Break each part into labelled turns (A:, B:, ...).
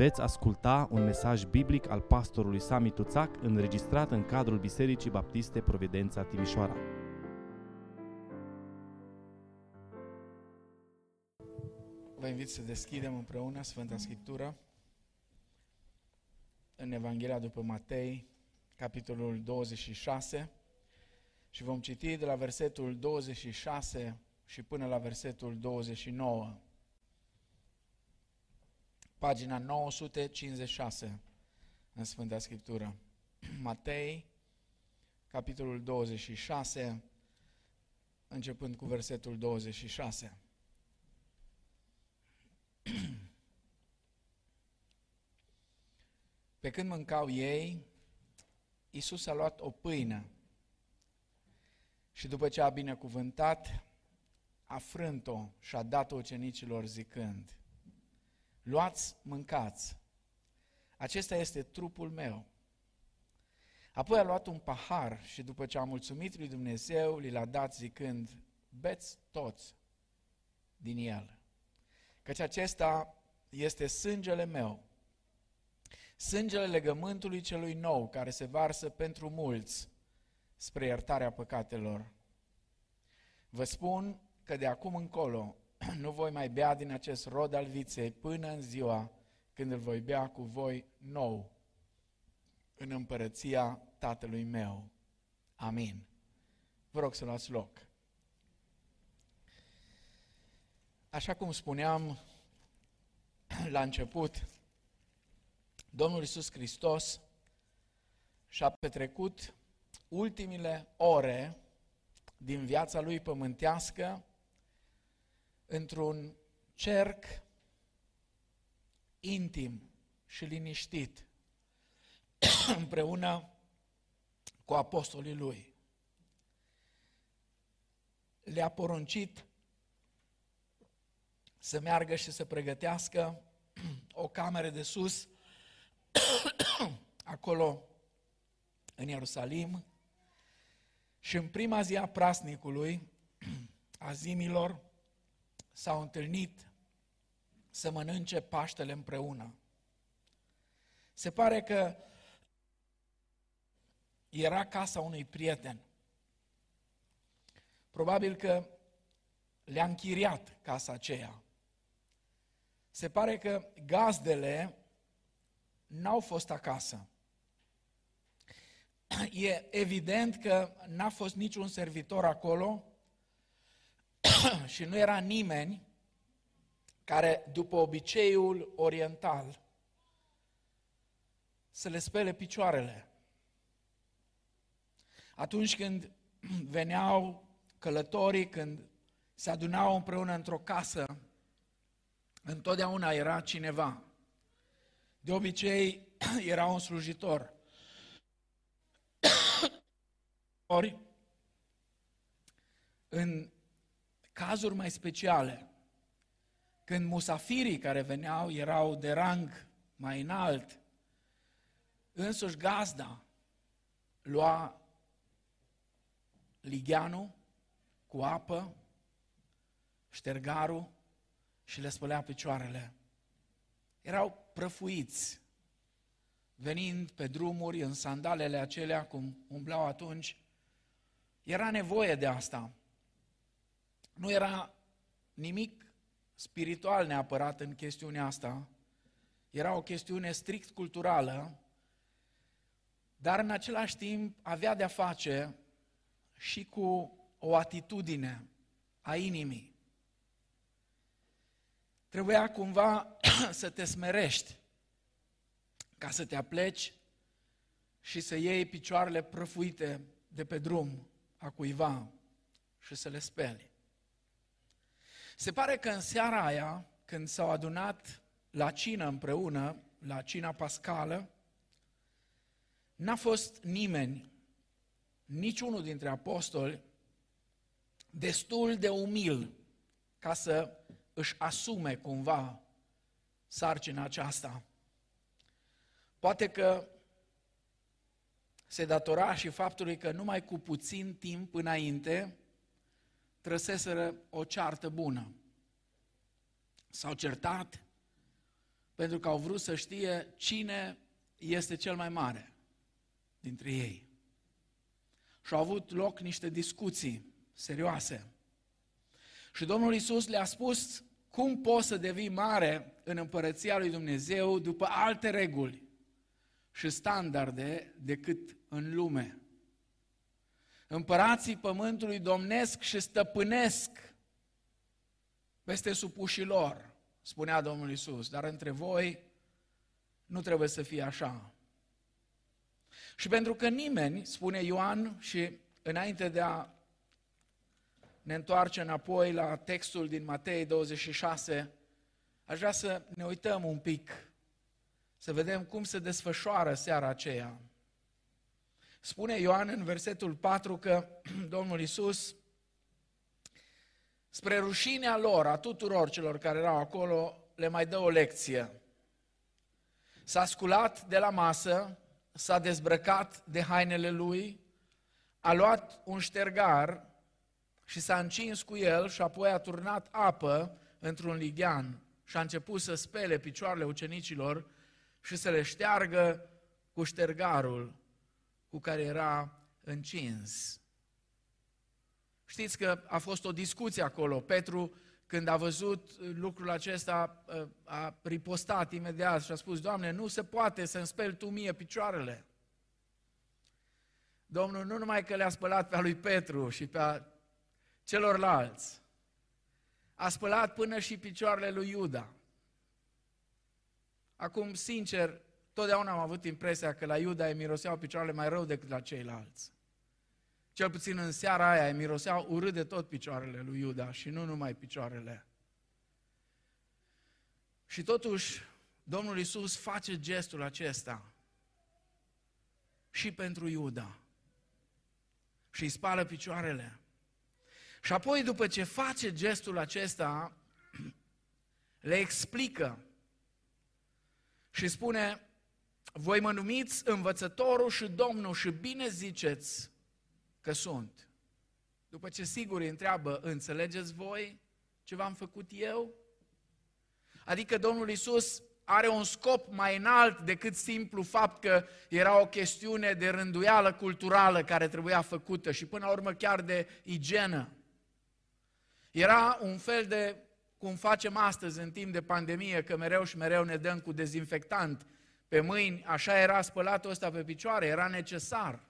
A: Veți asculta un mesaj biblic al pastorului Sami Tuțac înregistrat în cadrul Bisericii Baptiste Providența Timișoara.
B: Vă invit să deschidem împreună Sfânta Scriptură în Evanghelia după Matei, capitolul 26 și vom citi de la versetul 26 și până la versetul 29 pagina 956 în Sfânta Scriptură. Matei, capitolul 26, începând cu versetul 26. Pe când mâncau ei, Iisus a luat o pâine și după ce a binecuvântat, a frânt-o și a dat-o ucenicilor zicând, luați, mâncați, acesta este trupul meu. Apoi a luat un pahar și după ce a mulțumit lui Dumnezeu, li l-a dat zicând, beți toți din el, căci acesta este sângele meu, sângele legământului celui nou, care se varsă pentru mulți spre iertarea păcatelor. Vă spun că de acum încolo nu voi mai bea din acest rod al viței până în ziua când îl voi bea cu voi nou în împărăția Tatălui meu. Amin. Vă rog să luați loc. Așa cum spuneam la început, Domnul Iisus Hristos și-a petrecut ultimile ore din viața lui pământească într-un cerc intim și liniștit împreună cu apostolii lui. Le-a poruncit să meargă și să pregătească o cameră de sus acolo în Ierusalim și în prima zi a prasnicului, a zimilor, s-au întâlnit să mănânce Paștele împreună. Se pare că era casa unui prieten. Probabil că le-a închiriat casa aceea. Se pare că gazdele n-au fost acasă. E evident că n-a fost niciun servitor acolo și nu era nimeni care, după obiceiul oriental, să le spele picioarele. Atunci când veneau călătorii, când se adunau împreună într-o casă, întotdeauna era cineva. De obicei era un slujitor. Ori, în cazuri mai speciale, când musafirii care veneau erau de rang mai înalt, însuși gazda lua ligheanul cu apă, ștergarul și le spălea picioarele. Erau prăfuiți, venind pe drumuri în sandalele acelea cum umblau atunci. Era nevoie de asta. Nu era nimic spiritual neapărat în chestiunea asta, era o chestiune strict culturală, dar în același timp avea de-a face și cu o atitudine a inimii. Trebuia cumva să te smerești ca să te apleci și să iei picioarele prăfuite de pe drum a cuiva și să le speli. Se pare că în seara aia, când s-au adunat la cină împreună, la cina pascală, n-a fost nimeni, niciunul dintre apostoli, destul de umil ca să își asume cumva sarcina aceasta. Poate că se datora și faptului că numai cu puțin timp înainte trăseseră o ceartă bună. S-au certat pentru că au vrut să știe cine este cel mai mare dintre ei. Și au avut loc niște discuții serioase. Și Domnul Isus le-a spus cum poți să devii mare în împărăția lui Dumnezeu după alte reguli și standarde decât în lume. Împărații pământului domnesc și stăpânesc peste supușii lor, spunea Domnul Isus, dar între voi nu trebuie să fie așa. Și pentru că nimeni, spune Ioan, și înainte de a ne întoarce înapoi la textul din Matei 26, aș vrea să ne uităm un pic, să vedem cum se desfășoară seara aceea. Spune Ioan în versetul 4 că Domnul Isus, spre rușinea lor, a tuturor celor care erau acolo, le mai dă o lecție. S-a sculat de la masă, s-a dezbrăcat de hainele lui, a luat un ștergar și s-a încins cu el și apoi a turnat apă într-un lighean și a început să spele picioarele ucenicilor și să le șteargă cu ștergarul cu care era încins. Știți că a fost o discuție acolo. Petru, când a văzut lucrul acesta, a ripostat imediat și a spus, Doamne, nu se poate să-mi speli Tu mie picioarele. Domnul nu numai că le-a spălat pe a lui Petru și pe a celorlalți, a spălat până și picioarele lui Iuda. Acum, sincer, totdeauna am avut impresia că la Iuda îi miroseau picioarele mai rău decât la ceilalți. Cel puțin în seara aia îi miroseau urât de tot picioarele lui Iuda și nu numai picioarele. Și totuși, Domnul Isus face gestul acesta și pentru Iuda. Și îi spală picioarele. Și apoi, după ce face gestul acesta, le explică și spune, voi mă numiți învățătorul și Domnul și bine ziceți că sunt. După ce sigur îi întreabă, înțelegeți voi ce v-am făcut eu? Adică Domnul Isus are un scop mai înalt decât simplu fapt că era o chestiune de rânduială culturală care trebuia făcută și până la urmă chiar de igienă. Era un fel de, cum facem astăzi în timp de pandemie, că mereu și mereu ne dăm cu dezinfectant pe mâini, așa era spălatul ăsta pe picioare, era necesar.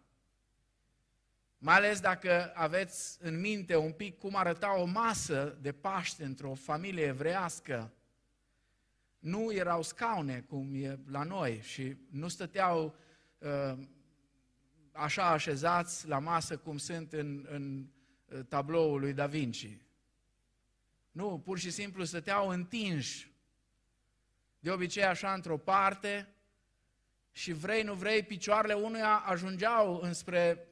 B: Mai ales dacă aveți în minte un pic cum arăta o masă de Paște într-o familie evrească. Nu erau scaune cum e la noi și nu stăteau uh, așa așezați la masă cum sunt în, în uh, tabloul lui Da Vinci. Nu, pur și simplu stăteau întinși. De obicei așa într-o parte și vrei, nu vrei, picioarele unuia ajungeau înspre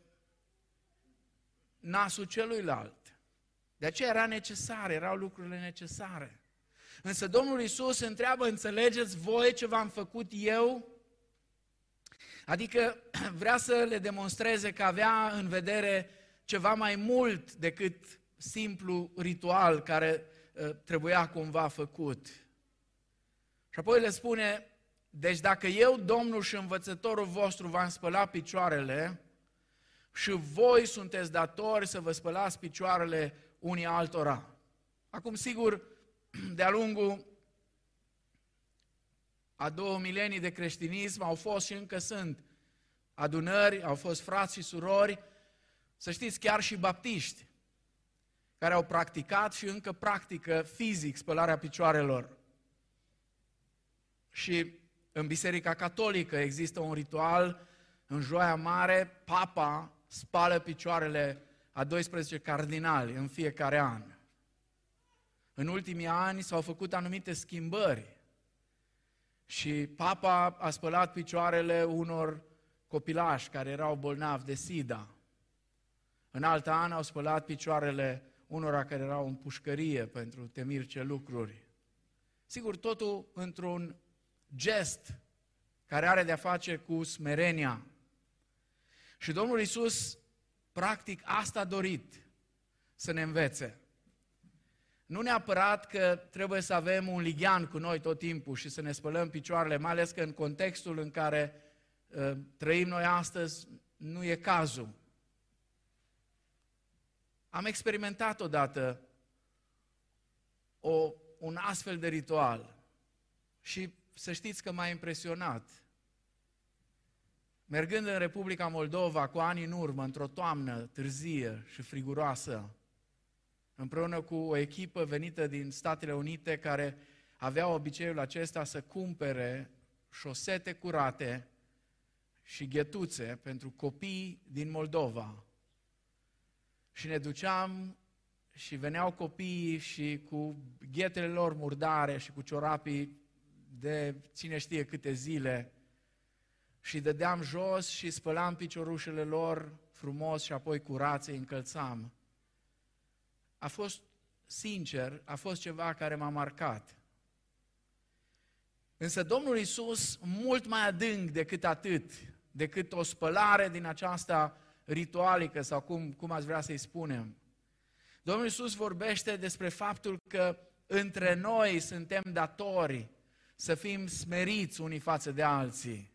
B: nasul celuilalt. De aceea era necesar, erau lucrurile necesare. Însă Domnul Isus întreabă, înțelegeți voi ce v-am făcut eu? Adică vrea să le demonstreze că avea în vedere ceva mai mult decât simplu ritual care uh, trebuia cumva făcut. Și apoi le spune, deci dacă eu, Domnul și învățătorul vostru, v-am spălat picioarele, și voi sunteți datori să vă spălați picioarele unii altora. Acum, sigur, de-a lungul a două milenii de creștinism au fost și încă sunt adunări, au fost frați și surori, să știți, chiar și baptiști, care au practicat și încă practică fizic spălarea picioarelor. Și în Biserica Catolică există un ritual în Joia Mare, Papa spală picioarele a 12 cardinali în fiecare an. În ultimii ani s-au făcut anumite schimbări și papa a spălat picioarele unor copilași care erau bolnavi de SIDA. În alt an au spălat picioarele unora care erau în pușcărie pentru temir ce lucruri. Sigur, totul într-un gest care are de-a face cu smerenia și Domnul Isus, practic, asta a dorit să ne învețe. Nu neapărat că trebuie să avem un ligian cu noi tot timpul și să ne spălăm picioarele, mai ales că în contextul în care uh, trăim noi astăzi nu e cazul. Am experimentat odată o, un astfel de ritual și să știți că m-a impresionat. Mergând în Republica Moldova cu ani în urmă, într-o toamnă târzie și friguroasă, împreună cu o echipă venită din Statele Unite care avea obiceiul acesta să cumpere șosete curate și ghetuțe pentru copii din Moldova. Și ne duceam și veneau copiii și cu ghetele lor murdare și cu ciorapii de cine știe câte zile și dădeam jos și spălam piciorușele lor frumos și apoi curați îi încălțam. A fost, sincer, a fost ceva care m-a marcat. Însă Domnul Isus, mult mai adânc decât atât, decât o spălare din aceasta ritualică sau cum, cum ați vrea să-i spunem. Domnul Isus vorbește despre faptul că între noi suntem datori să fim smeriți unii față de alții,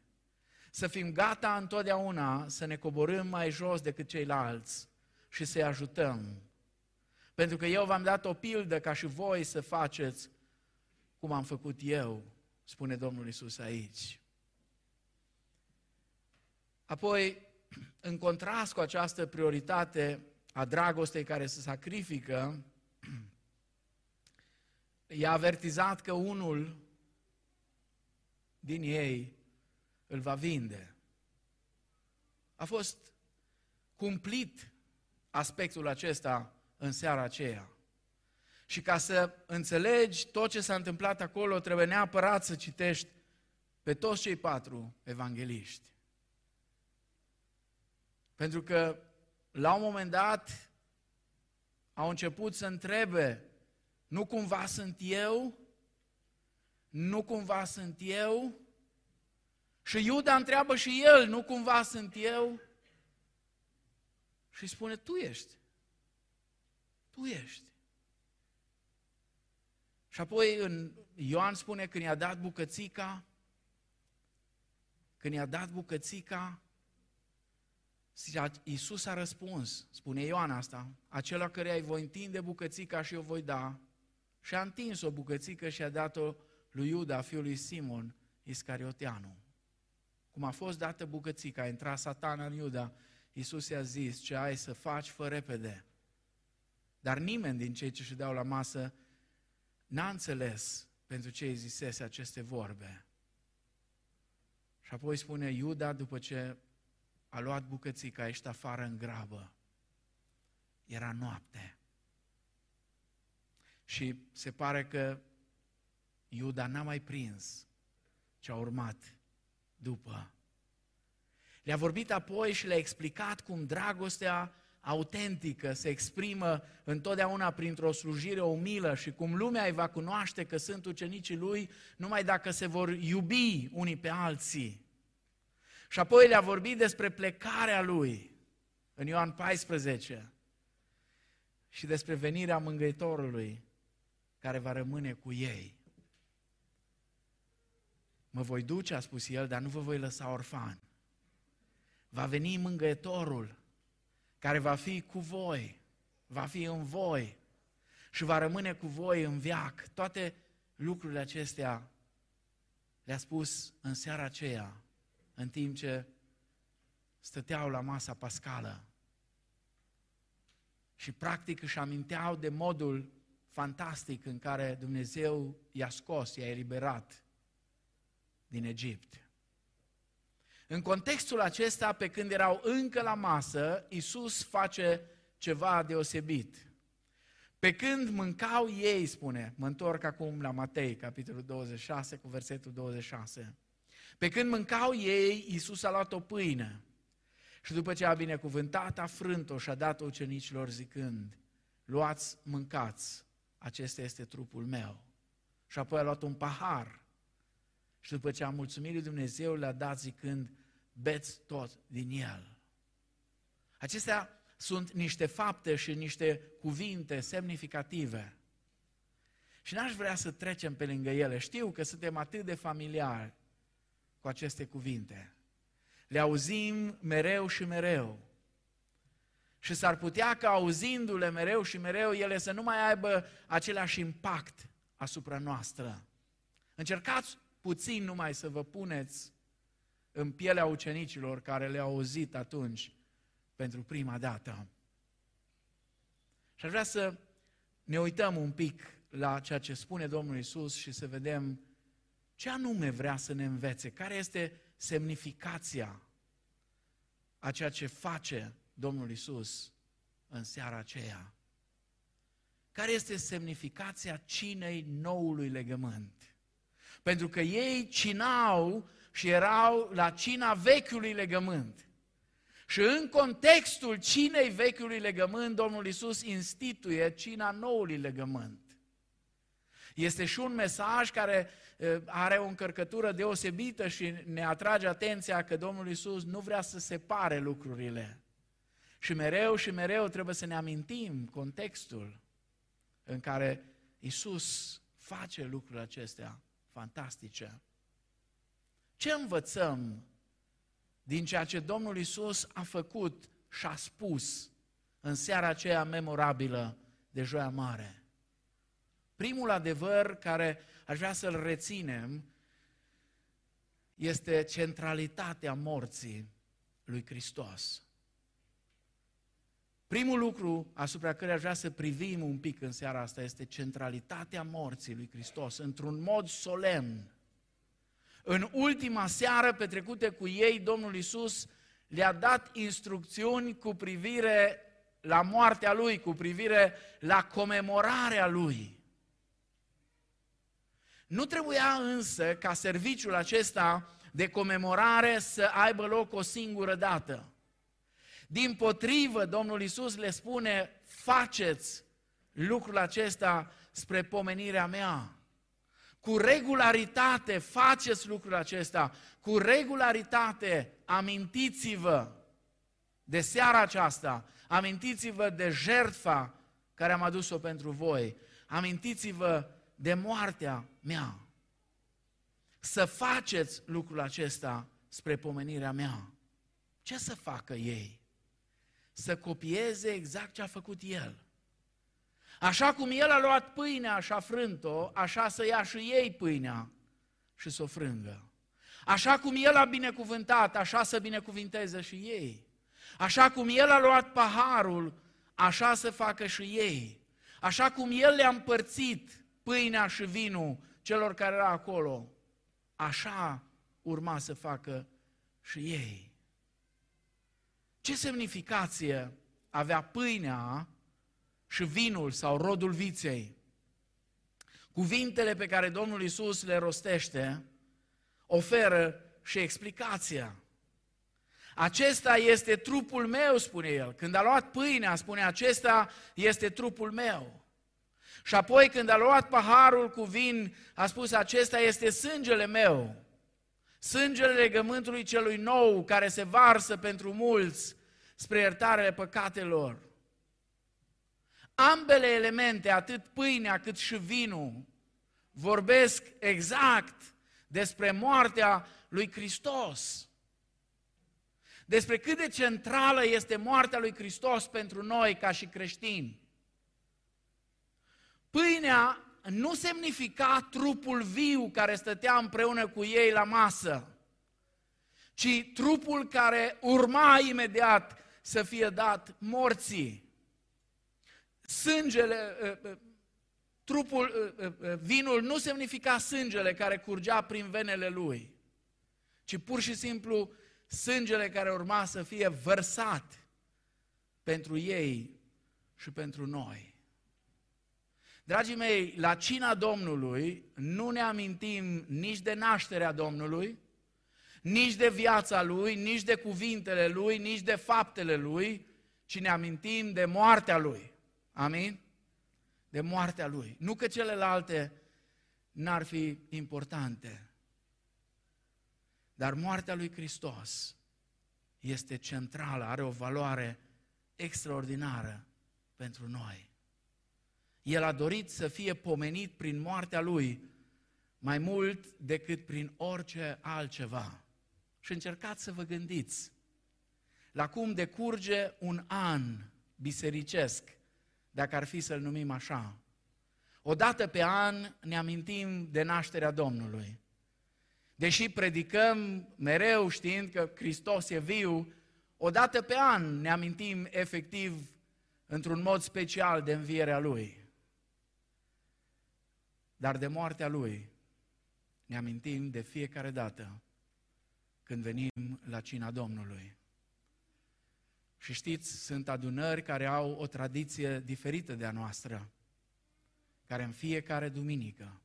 B: să fim gata întotdeauna să ne coborâm mai jos decât ceilalți și să-i ajutăm. Pentru că eu v-am dat o pildă ca și voi să faceți cum am făcut eu, spune Domnul Isus aici. Apoi, în contrast cu această prioritate a dragostei care se sacrifică, i-a avertizat că unul din ei îl va vinde. A fost cumplit aspectul acesta în seara aceea. Și ca să înțelegi tot ce s-a întâmplat acolo, trebuie neapărat să citești pe toți cei patru evangeliști. Pentru că la un moment dat au început să întrebe, nu cumva sunt eu? Nu cumva sunt eu? Și Iuda întreabă și el, nu cumva sunt eu? Și spune, tu ești. Tu ești. Și apoi în Ioan spune când i-a dat bucățica, când i-a dat bucățica, Iisus a răspuns, spune Ioan asta, acela care îi voi întinde bucățica și o voi da. Și a întins o bucățică și a dat-o lui Iuda, fiul lui Simon, Iscarioteanu. Cum a fost dată bucățica, a intrat satana în Iuda, Iisus i-a zis, ce ai să faci, fă repede. Dar nimeni din cei ce își dau la masă n-a înțeles pentru ce îi zisese aceste vorbe. Și apoi spune Iuda, după ce a luat bucățica, a ieșit afară în grabă. Era noapte. Și se pare că Iuda n-a mai prins ce a urmat după. Le-a vorbit apoi și le-a explicat cum dragostea autentică se exprimă întotdeauna printr-o slujire umilă și cum lumea îi va cunoaște că sunt ucenicii lui numai dacă se vor iubi unii pe alții. Și apoi le-a vorbit despre plecarea lui în Ioan 14 și despre venirea mângâitorului care va rămâne cu ei. Mă voi duce, a spus el, dar nu vă voi lăsa orfan. Va veni mângâietorul care va fi cu voi, va fi în voi și va rămâne cu voi în viac. Toate lucrurile acestea le-a spus în seara aceea, în timp ce stăteau la masa pascală. Și practic își aminteau de modul fantastic în care Dumnezeu i-a scos, i-a eliberat din Egipt. În contextul acesta, pe când erau încă la masă, Iisus face ceva deosebit. Pe când mâncau ei, spune, mă întorc acum la Matei, capitolul 26, cu versetul 26. Pe când mâncau ei, Iisus a luat o pâine și după ce a binecuvântat, a frânt-o și a dat-o ucenicilor zicând, luați, mâncați, acesta este trupul meu. Și apoi a luat un pahar și după ce a mulțumit lui Dumnezeu, le-a dat zicând, beți tot din el. Acestea sunt niște fapte și niște cuvinte semnificative. Și n-aș vrea să trecem pe lângă ele. Știu că suntem atât de familiari cu aceste cuvinte. Le auzim mereu și mereu. Și s-ar putea ca auzindu-le mereu și mereu, ele să nu mai aibă același impact asupra noastră. Încercați puțin numai să vă puneți în pielea ucenicilor care le-au auzit atunci pentru prima dată. Și aș vrea să ne uităm un pic la ceea ce spune Domnul Isus și să vedem ce anume vrea să ne învețe, care este semnificația a ceea ce face Domnul Isus în seara aceea. Care este semnificația cinei noului legământ? Pentru că ei cinau și erau la cina vechiului legământ. Și în contextul cinei vechiului legământ, Domnul Isus instituie cina noului legământ. Este și un mesaj care are o încărcătură deosebită și ne atrage atenția că Domnul Isus nu vrea să separe lucrurile. Și mereu și mereu trebuie să ne amintim contextul în care Isus face lucrurile acestea fantastice. Ce învățăm din ceea ce Domnul Isus a făcut și a spus în seara aceea memorabilă de Joia Mare? Primul adevăr care aș vrea să-l reținem este centralitatea morții lui Hristos. Primul lucru asupra care aș vrea să privim un pic în seara asta este centralitatea morții lui Hristos, într-un mod solemn. În ultima seară petrecută cu ei, Domnul Isus le-a dat instrucțiuni cu privire la moartea lui, cu privire la comemorarea lui. Nu trebuia însă ca serviciul acesta de comemorare să aibă loc o singură dată. Din potrivă, Domnul Isus le spune, faceți lucrul acesta spre pomenirea mea. Cu regularitate faceți lucrul acesta, cu regularitate amintiți-vă de seara aceasta, amintiți-vă de jertfa care am adus-o pentru voi, amintiți-vă de moartea mea. Să faceți lucrul acesta spre pomenirea mea. Ce să facă ei? Să copieze exact ce a făcut el. Așa cum el a luat pâinea și a frânt-o, așa să ia și ei pâinea și să o frângă. Așa cum el a binecuvântat, așa să binecuvinteze și ei. Așa cum el a luat paharul, așa să facă și ei. Așa cum el le-a împărțit pâinea și vinul celor care erau acolo, așa urma să facă și ei. Ce semnificație avea pâinea și vinul sau rodul viței? Cuvintele pe care Domnul Isus le rostește oferă și explicația. Acesta este trupul meu, spune el. Când a luat pâinea, spune, acesta este trupul meu. Și apoi când a luat paharul cu vin, a spus, acesta este sângele meu, sângele legământului celui nou care se varsă pentru mulți spre iertarele păcatelor. Ambele elemente, atât pâinea cât și vinul, vorbesc exact despre moartea lui Hristos. Despre cât de centrală este moartea lui Hristos pentru noi ca și creștini. Pâinea nu semnifica trupul viu care stătea împreună cu ei la masă, ci trupul care urma imediat să fie dat morții. Sângele, ă, ă, trupul, ă, vinul nu semnifica sângele care curgea prin venele lui, ci pur și simplu sângele care urma să fie vărsat pentru ei și pentru noi. Dragii mei, la cina Domnului nu ne amintim nici de nașterea Domnului, nici de viața Lui, nici de cuvintele Lui, nici de faptele Lui, ci ne amintim de moartea Lui. Amin? De moartea Lui. Nu că celelalte n-ar fi importante, dar moartea Lui Hristos este centrală, are o valoare extraordinară pentru noi. El a dorit să fie pomenit prin moartea lui mai mult decât prin orice altceva. Și încercați să vă gândiți la cum decurge un an bisericesc, dacă ar fi să-l numim așa. O dată pe an ne amintim de nașterea Domnului. Deși predicăm mereu știind că Hristos e viu, o dată pe an ne amintim efectiv într-un mod special de învierea Lui. Dar de moartea Lui ne amintim de fiecare dată când venim la cina Domnului. Și știți, sunt adunări care au o tradiție diferită de a noastră, care în fiecare duminică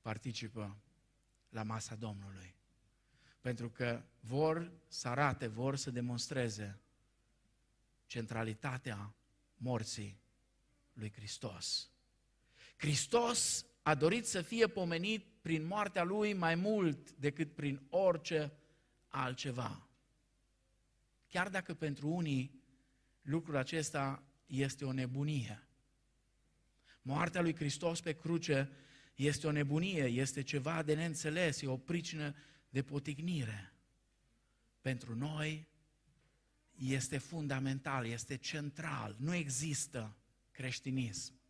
B: participă la masa Domnului. Pentru că vor să arate, vor să demonstreze centralitatea morții lui Hristos. Hristos a dorit să fie pomenit prin moartea lui mai mult decât prin orice altceva. Chiar dacă pentru unii lucrul acesta este o nebunie. Moartea lui Hristos pe cruce este o nebunie, este ceva de neînțeles, e o pricină de potignire. Pentru noi este fundamental, este central. Nu există creștinism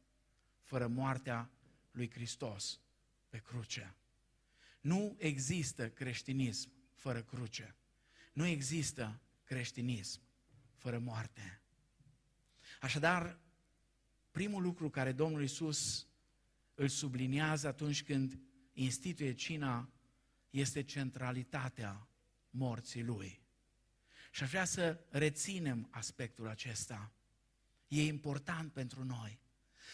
B: fără moartea lui Hristos pe cruce. Nu există creștinism fără cruce. Nu există creștinism fără moarte. Așadar, primul lucru care Domnul Isus îl subliniază atunci când instituie cina este centralitatea morții Lui. Și aș vrea să reținem aspectul acesta. E important pentru noi.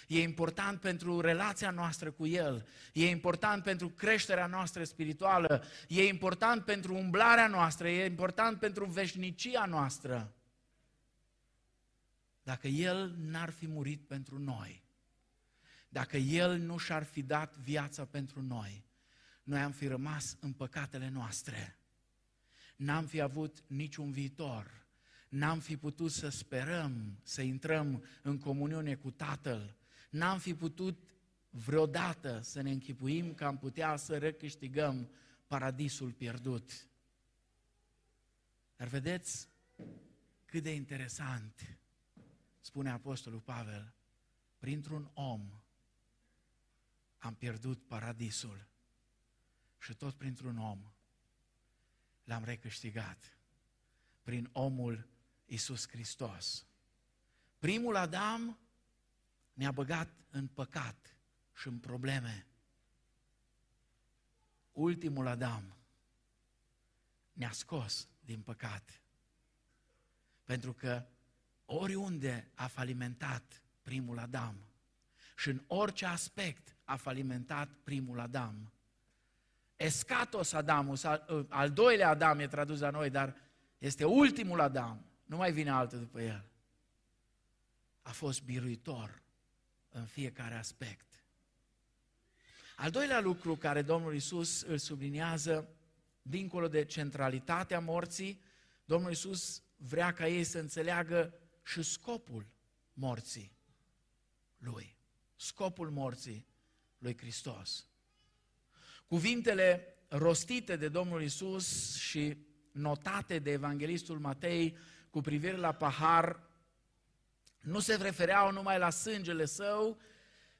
B: E important pentru relația noastră cu El, e important pentru creșterea noastră spirituală, e important pentru umblarea noastră, e important pentru veșnicia noastră. Dacă El n-ar fi murit pentru noi, dacă El nu și-ar fi dat viața pentru noi, noi am fi rămas în păcatele noastre. N-am fi avut niciun viitor. N-am fi putut să sperăm să intrăm în comuniune cu Tatăl n-am fi putut vreodată să ne închipuim că am putea să recâștigăm paradisul pierdut. Dar vedeți cât de interesant, spune Apostolul Pavel, printr-un om am pierdut paradisul și tot printr-un om l-am recâștigat, prin omul Isus Hristos. Primul Adam ne-a băgat în păcat și în probleme. Ultimul Adam ne-a scos din păcat. Pentru că oriunde a falimentat primul Adam și în orice aspect a falimentat primul Adam, Escatos Adamus, al, al doilea Adam e tradus la noi, dar este ultimul Adam, nu mai vine altul după el. A fost biruitor în fiecare aspect. Al doilea lucru care Domnul Isus îl subliniază, dincolo de centralitatea morții, Domnul Isus vrea ca ei să înțeleagă și scopul morții lui. Scopul morții lui Hristos. Cuvintele rostite de Domnul Isus și notate de Evanghelistul Matei cu privire la pahar nu se refereau numai la sângele său,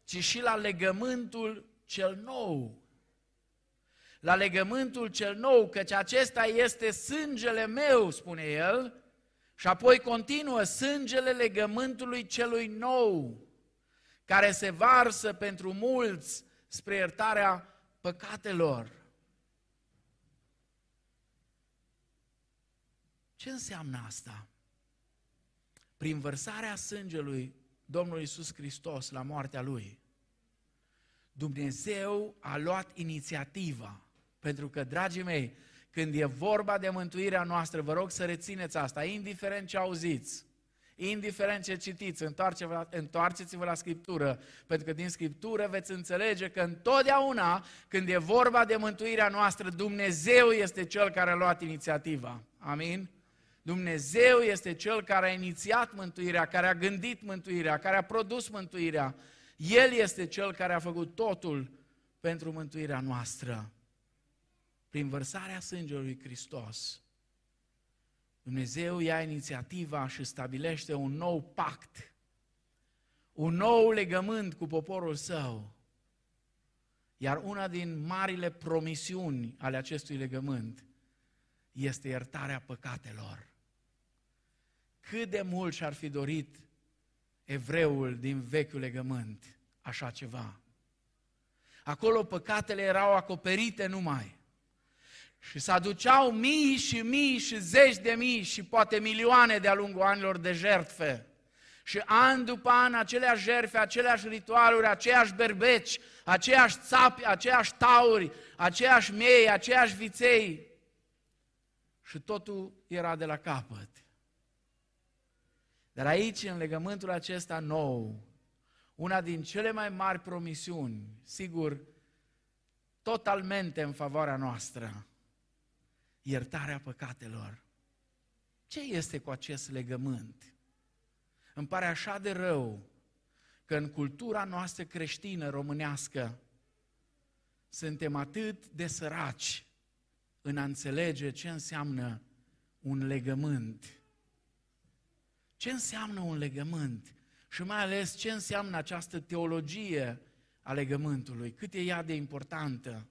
B: ci și la legământul cel nou. La legământul cel nou, căci acesta este sângele meu, spune el, și apoi continuă sângele legământului celui nou, care se varsă pentru mulți spre iertarea păcatelor. Ce înseamnă asta? Prin vărsarea sângelui Domnului Isus Hristos la moartea Lui, Dumnezeu a luat inițiativa. Pentru că, dragii mei, când e vorba de mântuirea noastră, vă rog să rețineți asta, indiferent ce auziți, indiferent ce citiți, întoarceți-vă la Scriptură, pentru că din Scriptură veți înțelege că întotdeauna când e vorba de mântuirea noastră, Dumnezeu este Cel care a luat inițiativa. Amin? Dumnezeu este Cel care a inițiat mântuirea, care a gândit mântuirea, care a produs mântuirea. El este Cel care a făcut totul pentru mântuirea noastră. Prin vărsarea sângelui Hristos, Dumnezeu ia inițiativa și stabilește un nou pact, un nou legământ cu poporul său. Iar una din marile promisiuni ale acestui legământ este iertarea păcatelor. Cât de mult și-ar fi dorit evreul din vechiul legământ așa ceva. Acolo păcatele erau acoperite numai. Și se aduceau mii și mii și zeci de mii și poate milioane de-a lungul anilor de jertfe. Și an după an aceleași jertfe, aceleași ritualuri, aceiași berbeci, aceiași țapi, aceiași tauri, aceiași miei, aceiași viței. Și totul era de la capăt. Dar aici, în legământul acesta nou, una din cele mai mari promisiuni, sigur, totalmente în favoarea noastră, iertarea păcatelor. Ce este cu acest legământ? Îmi pare așa de rău că în cultura noastră creștină românească suntem atât de săraci în a înțelege ce înseamnă un legământ. Ce înseamnă un legământ? Și mai ales ce înseamnă această teologie a legământului, cât e ea de importantă.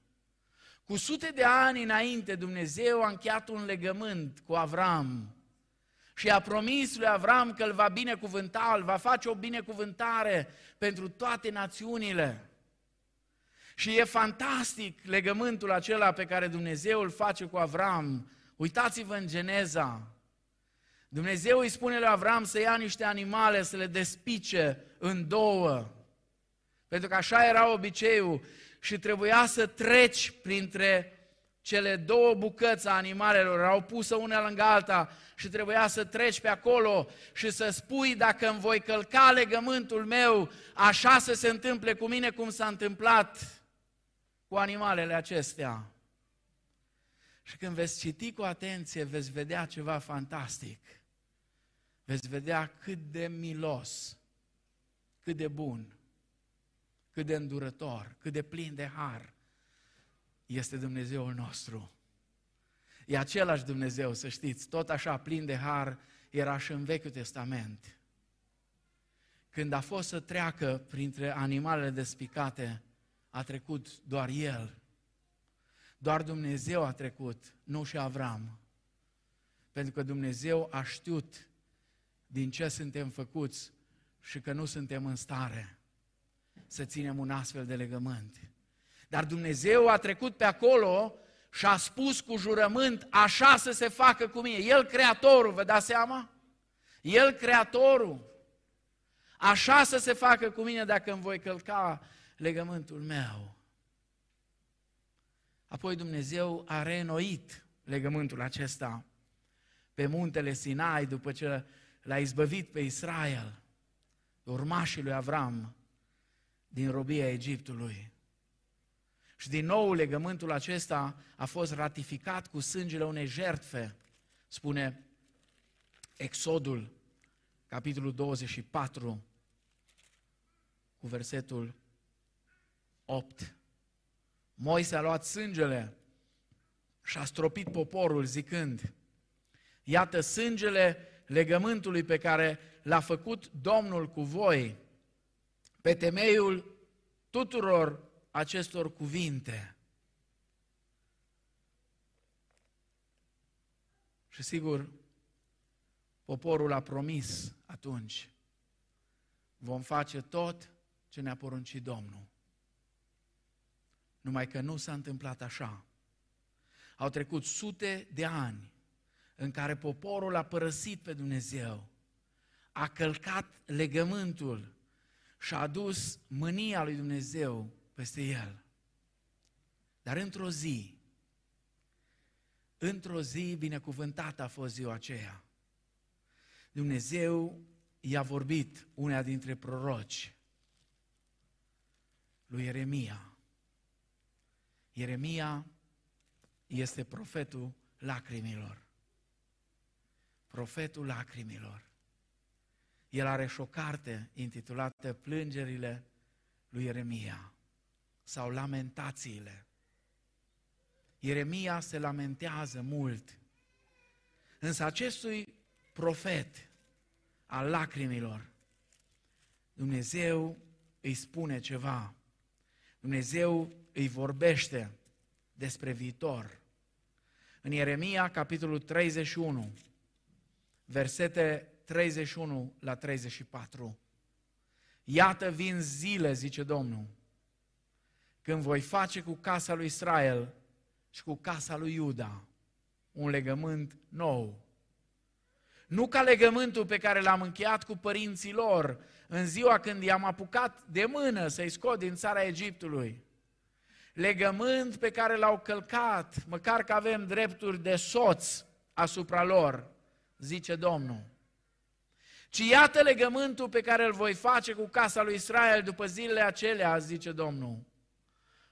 B: Cu sute de ani înainte, Dumnezeu a încheiat un legământ cu Avram și a promis lui Avram că îl va binecuvânta, îl va face o binecuvântare pentru toate națiunile. Și e fantastic legământul acela pe care Dumnezeu îl face cu Avram. Uitați-vă în Geneza. Dumnezeu îi spune lui Avram să ia niște animale, să le despice în două. Pentru că așa era obiceiul și trebuia să treci printre cele două bucăți a animalelor, erau puse una lângă alta și trebuia să treci pe acolo și să spui dacă îmi voi călca legământul meu, așa să se întâmple cu mine cum s-a întâmplat cu animalele acestea. Și când veți citi cu atenție, veți vedea ceva fantastic. Veți vedea cât de milos, cât de bun, cât de îndurător, cât de plin de har este Dumnezeul nostru. E același Dumnezeu, să știți, tot așa plin de har era și în Vechiul Testament. Când a fost să treacă printre animalele despicate, a trecut doar el. Doar Dumnezeu a trecut, nu și Avram. Pentru că Dumnezeu a știut din ce suntem făcuți și că nu suntem în stare să ținem un astfel de legământ. Dar Dumnezeu a trecut pe acolo și a spus cu jurământ, așa să se facă cu mine. El creatorul, vă dați seama? El creatorul. Așa să se facă cu mine dacă îmi voi călca legământul meu. Apoi Dumnezeu a reînnoit legământul acesta pe muntele Sinai după ce l-a izbăvit pe Israel, urmașii lui Avram, din robia Egiptului. Și din nou legământul acesta a fost ratificat cu sângele unei jertfe, spune Exodul, capitolul 24, cu versetul 8. Moise a luat sângele și a stropit poporul zicând, iată sângele legământului pe care l-a făcut Domnul cu voi, pe temeiul tuturor acestor cuvinte. Și sigur, poporul a promis atunci, vom face tot ce ne-a poruncit Domnul. Numai că nu s-a întâmplat așa. Au trecut sute de ani în care poporul a părăsit pe Dumnezeu, a călcat legământul și a adus mânia lui Dumnezeu peste el. Dar într-o zi, într-o zi binecuvântată a fost ziua aceea. Dumnezeu i-a vorbit unea dintre proroci, lui Ieremia. Ieremia este profetul lacrimilor. Profetul lacrimilor. El are și o carte intitulată Plângerile lui Ieremia sau lamentațiile. Ieremia se lamentează mult, însă acestui profet al lacrimilor, Dumnezeu îi spune ceva. Dumnezeu îi vorbește despre viitor. În Ieremia, capitolul 31, versete 31 la 34. Iată vin zile, zice Domnul, când voi face cu casa lui Israel și cu casa lui Iuda un legământ nou. Nu ca legământul pe care l-am încheiat cu părinții lor în ziua când i-am apucat de mână să-i scot din țara Egiptului. Legământ pe care l-au călcat, măcar că avem drepturi de soț asupra lor, zice Domnul. Ci iată legământul pe care îl voi face cu casa lui Israel după zilele acelea, zice Domnul.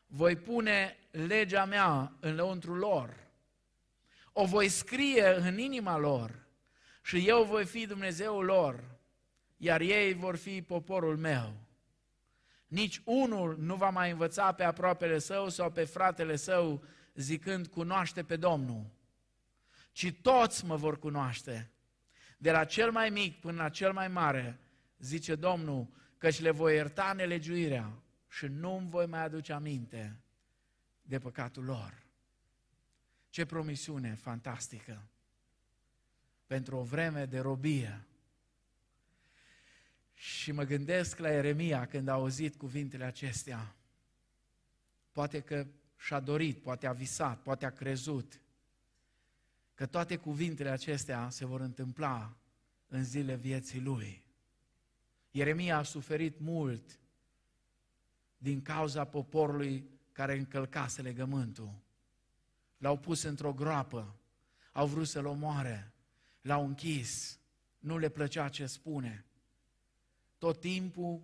B: Voi pune legea mea în lăuntru lor. O voi scrie în inima lor și eu voi fi Dumnezeul lor, iar ei vor fi poporul meu. Nici unul nu va mai învăța pe aproapele său sau pe fratele său zicând cunoaște pe Domnul, ci toți mă vor cunoaște, de la cel mai mic până la cel mai mare, zice Domnul, căci le voi ierta nelegiuirea și nu îmi voi mai aduce aminte de păcatul lor. Ce promisiune fantastică! Pentru o vreme de robie. Și mă gândesc la Eremia când a auzit cuvintele acestea. Poate că și-a dorit, poate a visat, poate a crezut că toate cuvintele acestea se vor întâmpla în zile vieții lui. Ieremia a suferit mult din cauza poporului care încălcase legământul. L-au pus într-o groapă, au vrut să-l omoare, l-au închis, nu le plăcea ce spune. Tot timpul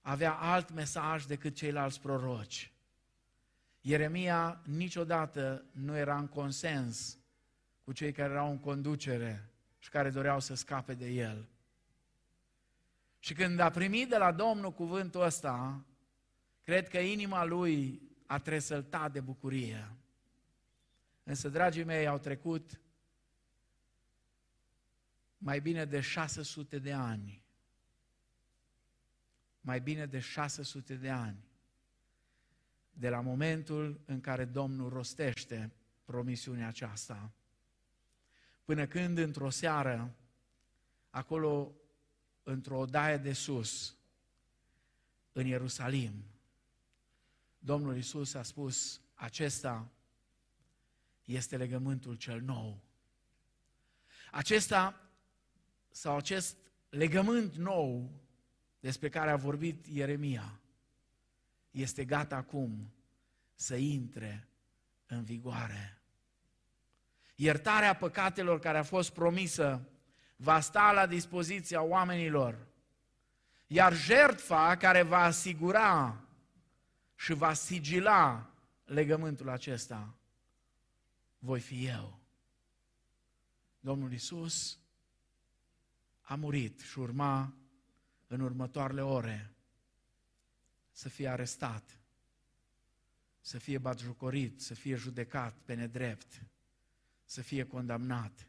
B: avea alt mesaj decât ceilalți proroci. Ieremia niciodată nu era în consens cu cei care erau în conducere și care doreau să scape de el. Și când a primit de la Domnul cuvântul ăsta, cred că inima lui a tresăltat de bucurie. Însă, dragii mei, au trecut mai bine de 600 de ani. Mai bine de 600 de ani. De la momentul în care Domnul rostește promisiunea aceasta. Până când, într-o seară, acolo, într-o odaie de sus, în Ierusalim, Domnul Isus a spus, acesta este legământul cel nou. Acesta sau acest legământ nou despre care a vorbit Ieremia este gata acum să intre în vigoare. Iertarea păcatelor care a fost promisă va sta la dispoziția oamenilor, iar jertfa care va asigura și va sigila legământul acesta voi fi eu. Domnul Isus a murit și urma în următoarele ore să fie arestat, să fie batjucorit, să fie judecat pe nedrept, să fie condamnat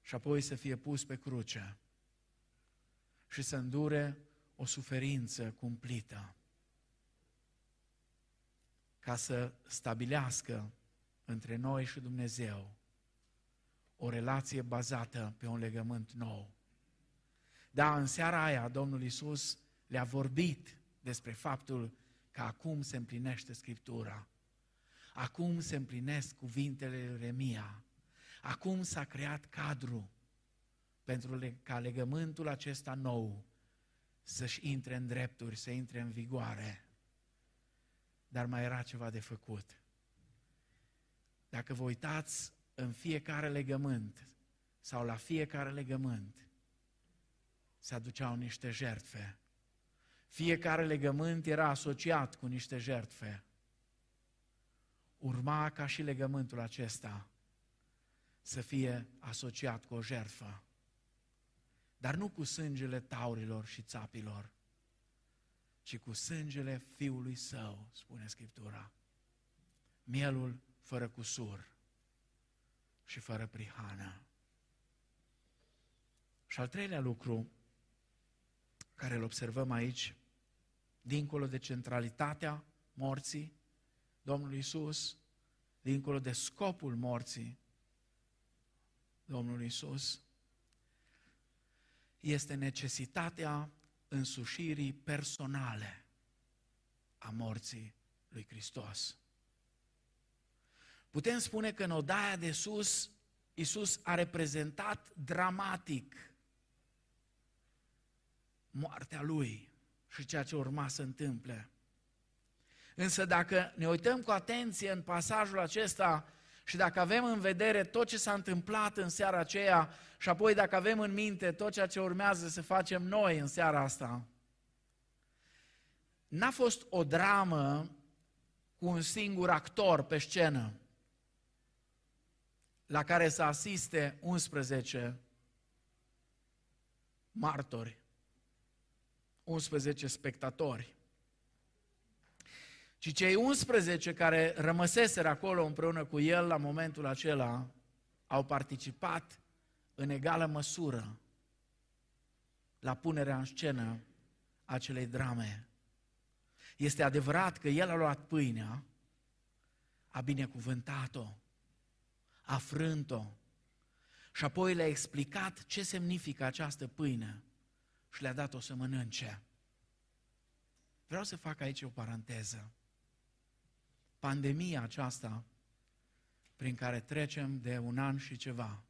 B: și apoi să fie pus pe cruce și să îndure o suferință cumplită ca să stabilească între noi și Dumnezeu o relație bazată pe un legământ nou. Da, în seara aia Domnul Isus le-a vorbit despre faptul că acum se împlinește Scriptura. Acum se împlinesc cuvintele lui Remia. Acum s-a creat cadru pentru ca legământul acesta nou să-și intre în drepturi, să intre în vigoare. Dar mai era ceva de făcut. Dacă vă uitați în fiecare legământ sau la fiecare legământ, se aduceau niște jertfe. Fiecare legământ era asociat cu niște jertfe. Urma ca și legământul acesta să fie asociat cu o jertfă. Dar nu cu sângele taurilor și țapilor, ci cu sângele Fiului Său, spune Scriptura. Mielul fără cusur și fără prihană. Și al treilea lucru care îl observăm aici, dincolo de centralitatea morții Domnului Isus, dincolo de scopul morții Domnului Isus, este necesitatea însușirii personale a morții lui Hristos. Putem spune că în odaia de sus, Isus a reprezentat dramatic moartea lui și ceea ce urma să întâmple. Însă dacă ne uităm cu atenție în pasajul acesta și dacă avem în vedere tot ce s-a întâmplat în seara aceea și apoi dacă avem în minte tot ceea ce urmează să facem noi în seara asta, n-a fost o dramă cu un singur actor pe scenă la care să asiste 11 martori, 11 spectatori ci cei 11 care rămăseseră acolo împreună cu el la momentul acela au participat în egală măsură la punerea în scenă acelei drame. Este adevărat că el a luat pâinea, a binecuvântat-o, a frânt-o și apoi le-a explicat ce semnifică această pâine și le-a dat-o să mănânce. Vreau să fac aici o paranteză pandemia aceasta prin care trecem de un an și ceva,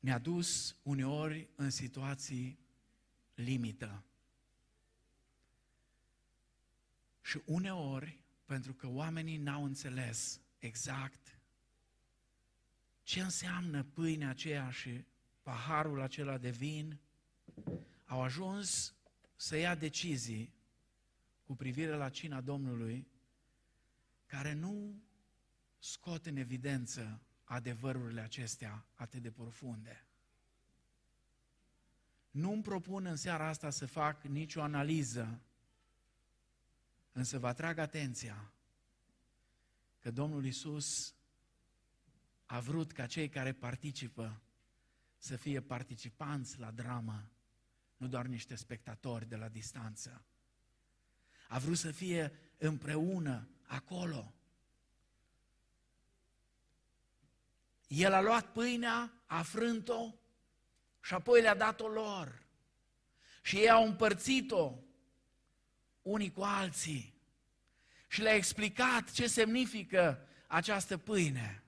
B: ne-a dus uneori în situații limită. Și uneori, pentru că oamenii n-au înțeles exact ce înseamnă pâinea aceea și paharul acela de vin, au ajuns să ia decizii cu privire la cina Domnului, care nu scot în evidență adevărurile acestea atât de profunde. Nu îmi propun în seara asta să fac nicio analiză, însă vă atrag atenția că Domnul Isus a vrut ca cei care participă să fie participanți la dramă, nu doar niște spectatori de la distanță. A vrut să fie împreună acolo. El a luat pâinea, a frânt-o și apoi le-a dat-o lor. Și ei au împărțit-o unii cu alții și le-a explicat ce semnifică această pâine.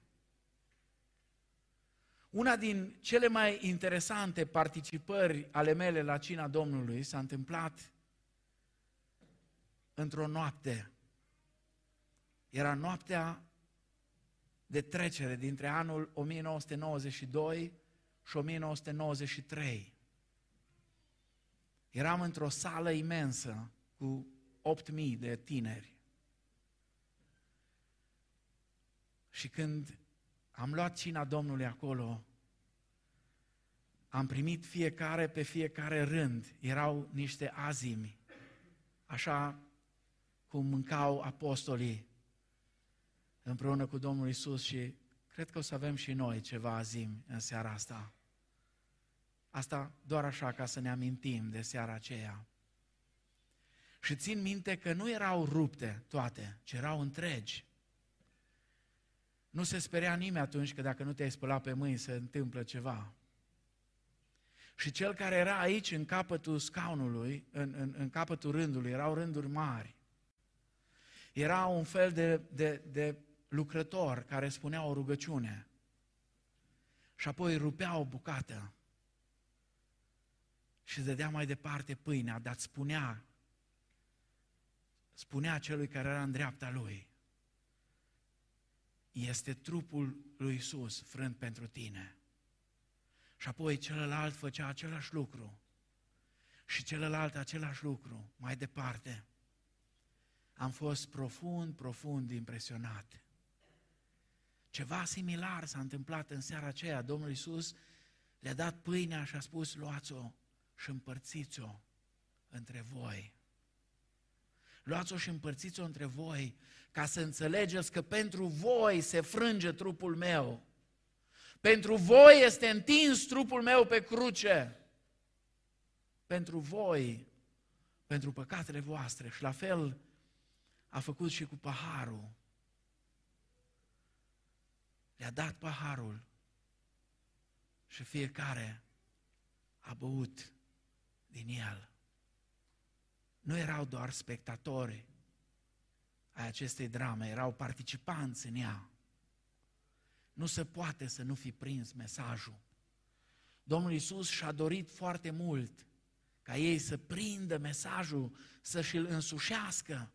B: Una din cele mai interesante participări ale mele la cina Domnului s-a întâmplat într-o noapte. Era noaptea de trecere dintre anul 1992 și 1993. Eram într-o sală imensă cu 8.000 de tineri. Și când am luat cina Domnului acolo, am primit fiecare pe fiecare rând. Erau niște azimi, așa cum mâncau apostolii împreună cu Domnul Isus și cred că o să avem și noi ceva azim în seara asta. Asta doar așa ca să ne amintim de seara aceea. Și țin minte că nu erau rupte toate, ci erau întregi. Nu se sperea nimeni atunci că dacă nu te-ai spălat pe mâini se întâmplă ceva. Și cel care era aici în capătul scaunului, în, în, în capătul rândului, erau rânduri mari era un fel de, de, de lucrător care spunea o rugăciune. Și apoi rupea o bucată. Și dădea mai departe pâinea, dar spunea, spunea celui care era în dreapta lui, este trupul lui Isus frânt pentru tine. Și apoi celălalt făcea același lucru. Și celălalt același lucru mai departe am fost profund, profund impresionat. Ceva similar s-a întâmplat în seara aceea. Domnul Iisus le-a dat pâinea și a spus, luați-o și împărțiți-o între voi. Luați-o și împărțiți-o între voi ca să înțelegeți că pentru voi se frânge trupul meu. Pentru voi este întins trupul meu pe cruce. Pentru voi, pentru păcatele voastre. Și la fel a făcut și cu paharul. Le-a dat paharul și fiecare a băut din el. Nu erau doar spectatori ai acestei drame, erau participanți în ea. Nu se poate să nu fi prins mesajul. Domnul Isus și-a dorit foarte mult ca ei să prindă mesajul, să și-l însușească,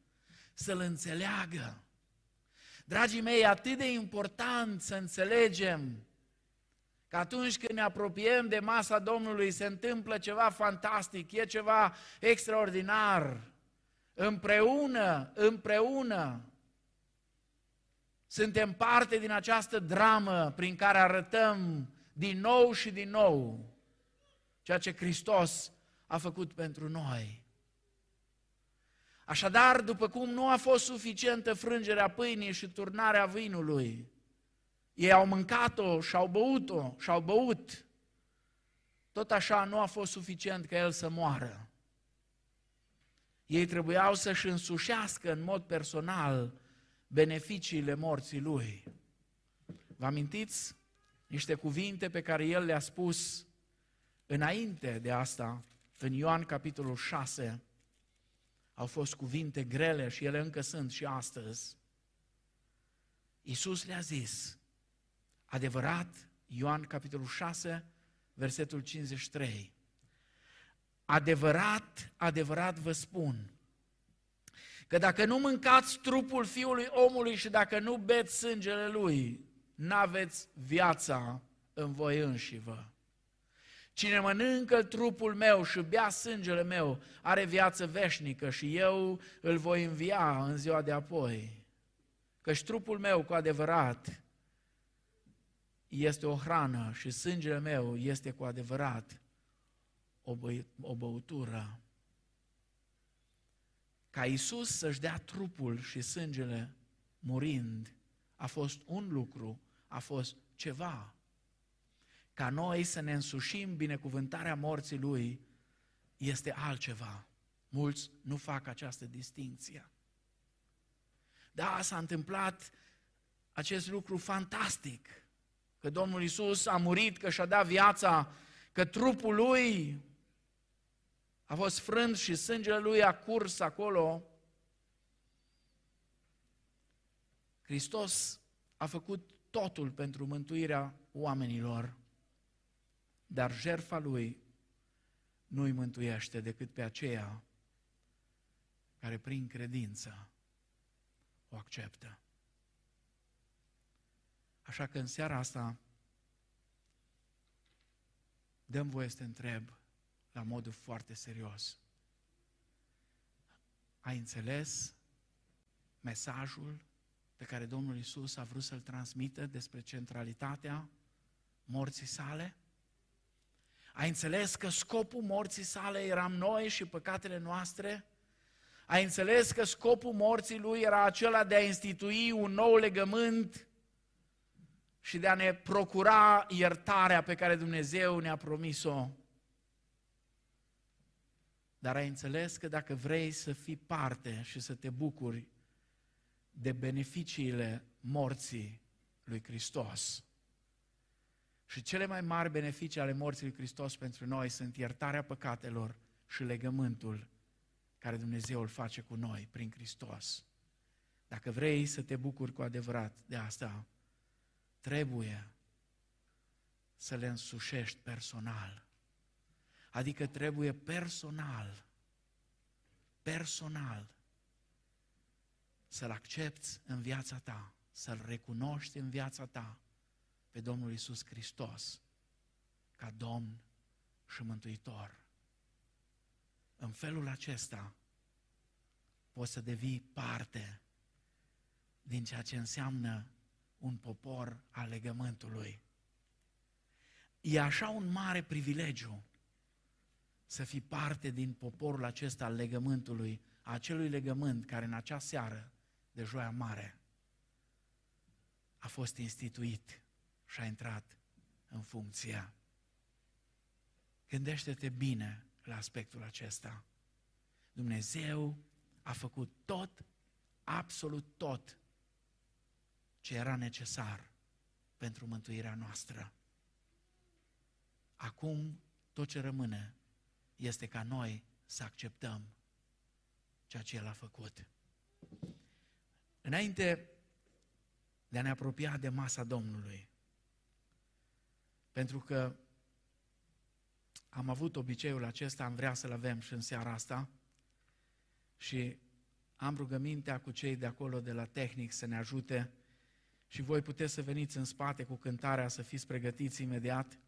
B: să-l înțeleagă. Dragii mei, e atât de important să înțelegem că atunci când ne apropiem de masa Domnului se întâmplă ceva fantastic, e ceva extraordinar. Împreună, împreună, suntem parte din această dramă prin care arătăm din nou și din nou ceea ce Hristos a făcut pentru noi. Așadar, după cum nu a fost suficientă frângerea pâinii și turnarea vinului, ei au mâncat-o și au băut-o și au băut. Tot așa nu a fost suficient ca el să moară. Ei trebuiau să-și însușească în mod personal beneficiile morții lui. Vă amintiți niște cuvinte pe care el le-a spus înainte de asta, în Ioan capitolul 6, au fost cuvinte grele și ele încă sunt și astăzi. Iisus le-a zis, Adevărat, Ioan capitolul 6, versetul 53. Adevărat, adevărat vă spun, că dacă nu mâncați trupul fiului omului și dacă nu beți sângele lui, n-aveți viața în voi înși vă. Cine mănâncă trupul meu și bea sângele meu are viață veșnică și eu îl voi învia în ziua de apoi. Căci trupul meu cu adevărat este o hrană și sângele meu este cu adevărat o, bă- o băutură. Ca Isus să-și dea trupul și sângele murind, a fost un lucru, a fost ceva. Ca noi să ne însușim binecuvântarea morții Lui, este altceva. Mulți nu fac această distinție. Da, s-a întâmplat acest lucru fantastic că Domnul Isus a murit, că și-a dat viața, că trupul lui a fost frânt și sângele lui a curs acolo. Hristos a făcut totul pentru mântuirea oamenilor, dar jertfa lui nu îi mântuiește decât pe aceea care prin credință o acceptă. Așa că în seara asta dăm voie să te întreb la modul foarte serios. Ai înțeles mesajul pe care Domnul Isus a vrut să-l transmită despre centralitatea morții sale? Ai înțeles că scopul morții sale eram noi și păcatele noastre? Ai înțeles că scopul morții lui era acela de a institui un nou legământ și de a ne procura iertarea pe care Dumnezeu ne-a promis-o. Dar ai înțeles că dacă vrei să fii parte și să te bucuri de beneficiile morții lui Hristos, și cele mai mari beneficii ale morții lui Hristos pentru noi sunt iertarea păcatelor și legământul care Dumnezeu îl face cu noi prin Hristos. Dacă vrei să te bucuri cu adevărat de asta, trebuie să le însușești personal. Adică trebuie personal, personal, să-L accepti în viața ta, să-L recunoști în viața ta pe Domnul Isus Hristos ca Domn și Mântuitor. În felul acesta poți să devii parte din ceea ce înseamnă un popor al legământului. E așa un mare privilegiu să fii parte din poporul acesta al legământului, a acelui legământ care în acea seară de joia mare a fost instituit și a intrat în funcție. Gândește-te bine la aspectul acesta. Dumnezeu a făcut tot, absolut tot ce era necesar pentru mântuirea noastră. Acum tot ce rămâne este ca noi să acceptăm ceea ce El a făcut. Înainte de a ne apropia de masa Domnului, pentru că am avut obiceiul acesta, am vrea să-l avem și în seara asta. Și am rugămintea cu cei de acolo de la tehnic să ne ajute. Și voi puteți să veniți în spate cu cântarea, să fiți pregătiți imediat.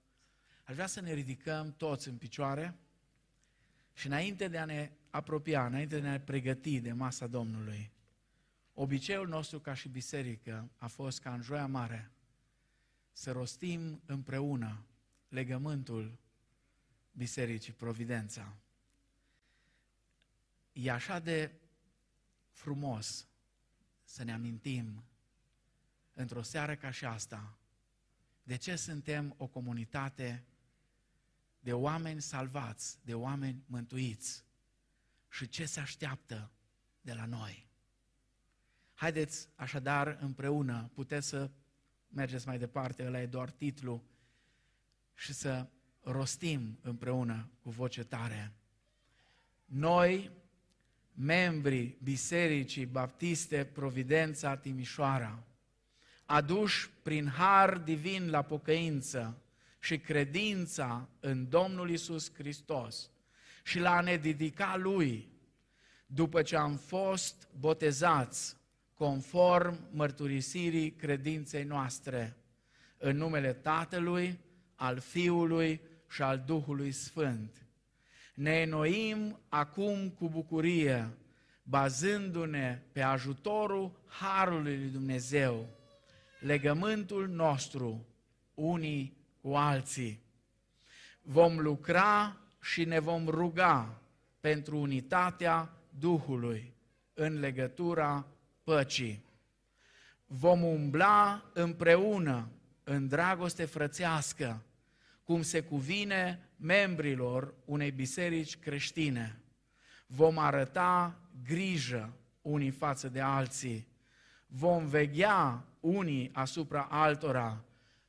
B: Aș vrea să ne ridicăm toți în picioare. Și înainte de a ne apropia, înainte de a ne pregăti de masa Domnului, obiceiul nostru ca și biserică a fost ca în Joia Mare să rostim împreună legământul Bisericii Providența. E așa de frumos să ne amintim într-o seară ca și asta de ce suntem o comunitate de oameni salvați, de oameni mântuiți și ce se așteaptă de la noi. Haideți așadar împreună, puteți să mergeți mai departe, ăla e doar titlu, și să rostim împreună cu voce tare. Noi, membrii Bisericii Baptiste Providența Timișoara, aduși prin har divin la pocăință și credința în Domnul Isus Hristos și la a ne dedica Lui, după ce am fost botezați conform mărturisirii credinței noastre, în numele Tatălui, al Fiului și al Duhului Sfânt. Ne înnoim acum cu bucurie, bazându-ne pe ajutorul Harului lui Dumnezeu, legământul nostru unii cu alții. Vom lucra și ne vom ruga pentru unitatea Duhului în legătura păcii. Vom umbla împreună în dragoste frățească, cum se cuvine membrilor unei biserici creștine. Vom arăta grijă unii față de alții. Vom veghea unii asupra altora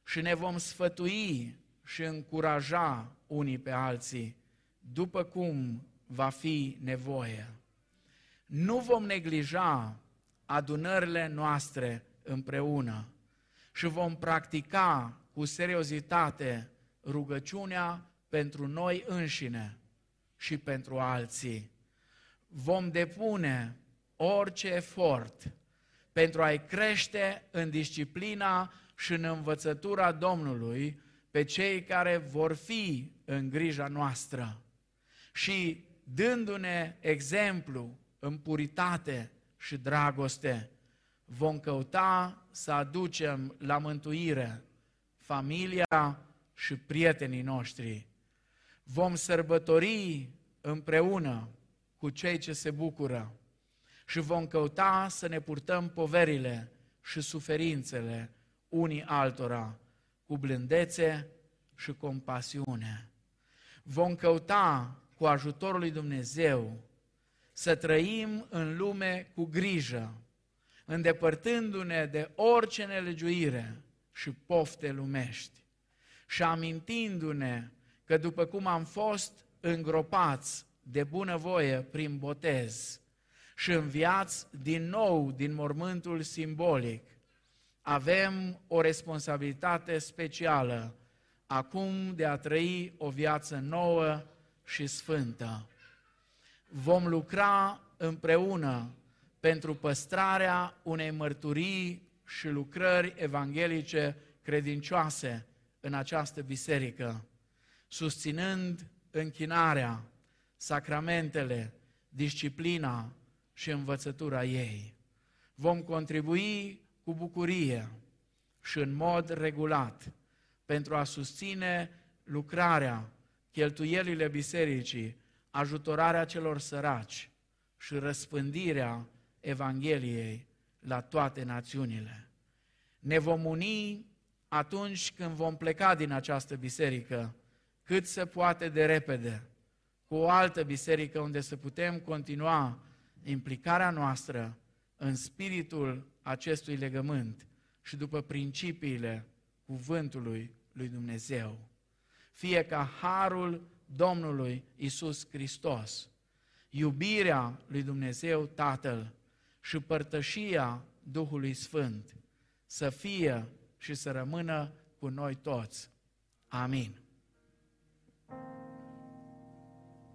B: și ne vom sfătui și încuraja unii pe alții, după cum va fi nevoie. Nu vom neglija adunările noastre împreună și vom practica cu seriozitate rugăciunea pentru noi înșine și pentru alții. Vom depune orice efort pentru a-i crește în disciplina și în învățătura Domnului pe cei care vor fi în grija noastră. Și dându-ne exemplu în puritate și dragoste, vom căuta să aducem la mântuire familia și prietenii noștri. Vom sărbători împreună cu cei ce se bucură și vom căuta să ne purtăm poverile și suferințele unii altora cu blândețe și compasiune. Vom căuta cu ajutorul lui Dumnezeu să trăim în lume cu grijă, îndepărtându-ne de orice nelegiuire și pofte lumești și amintindu-ne că după cum am fost îngropați de bunăvoie prin botez și înviați din nou din mormântul simbolic, avem o responsabilitate specială acum de a trăi o viață nouă și sfântă. Vom lucra împreună pentru păstrarea unei mărturii și lucrări evanghelice credincioase în această biserică, susținând închinarea, sacramentele, disciplina și învățătura ei. Vom contribui cu bucurie și în mod regulat pentru a susține lucrarea cheltuielile bisericii, ajutorarea celor săraci și răspândirea Evangheliei la toate națiunile. Ne vom uni atunci când vom pleca din această biserică, cât se poate de repede, cu o altă biserică unde să putem continua implicarea noastră în spiritul acestui legământ și după principiile cuvântului lui Dumnezeu. Fie ca harul Domnului Isus Hristos, iubirea lui Dumnezeu Tatăl și părtășia Duhului Sfânt să fie și să rămână cu noi toți. Amin.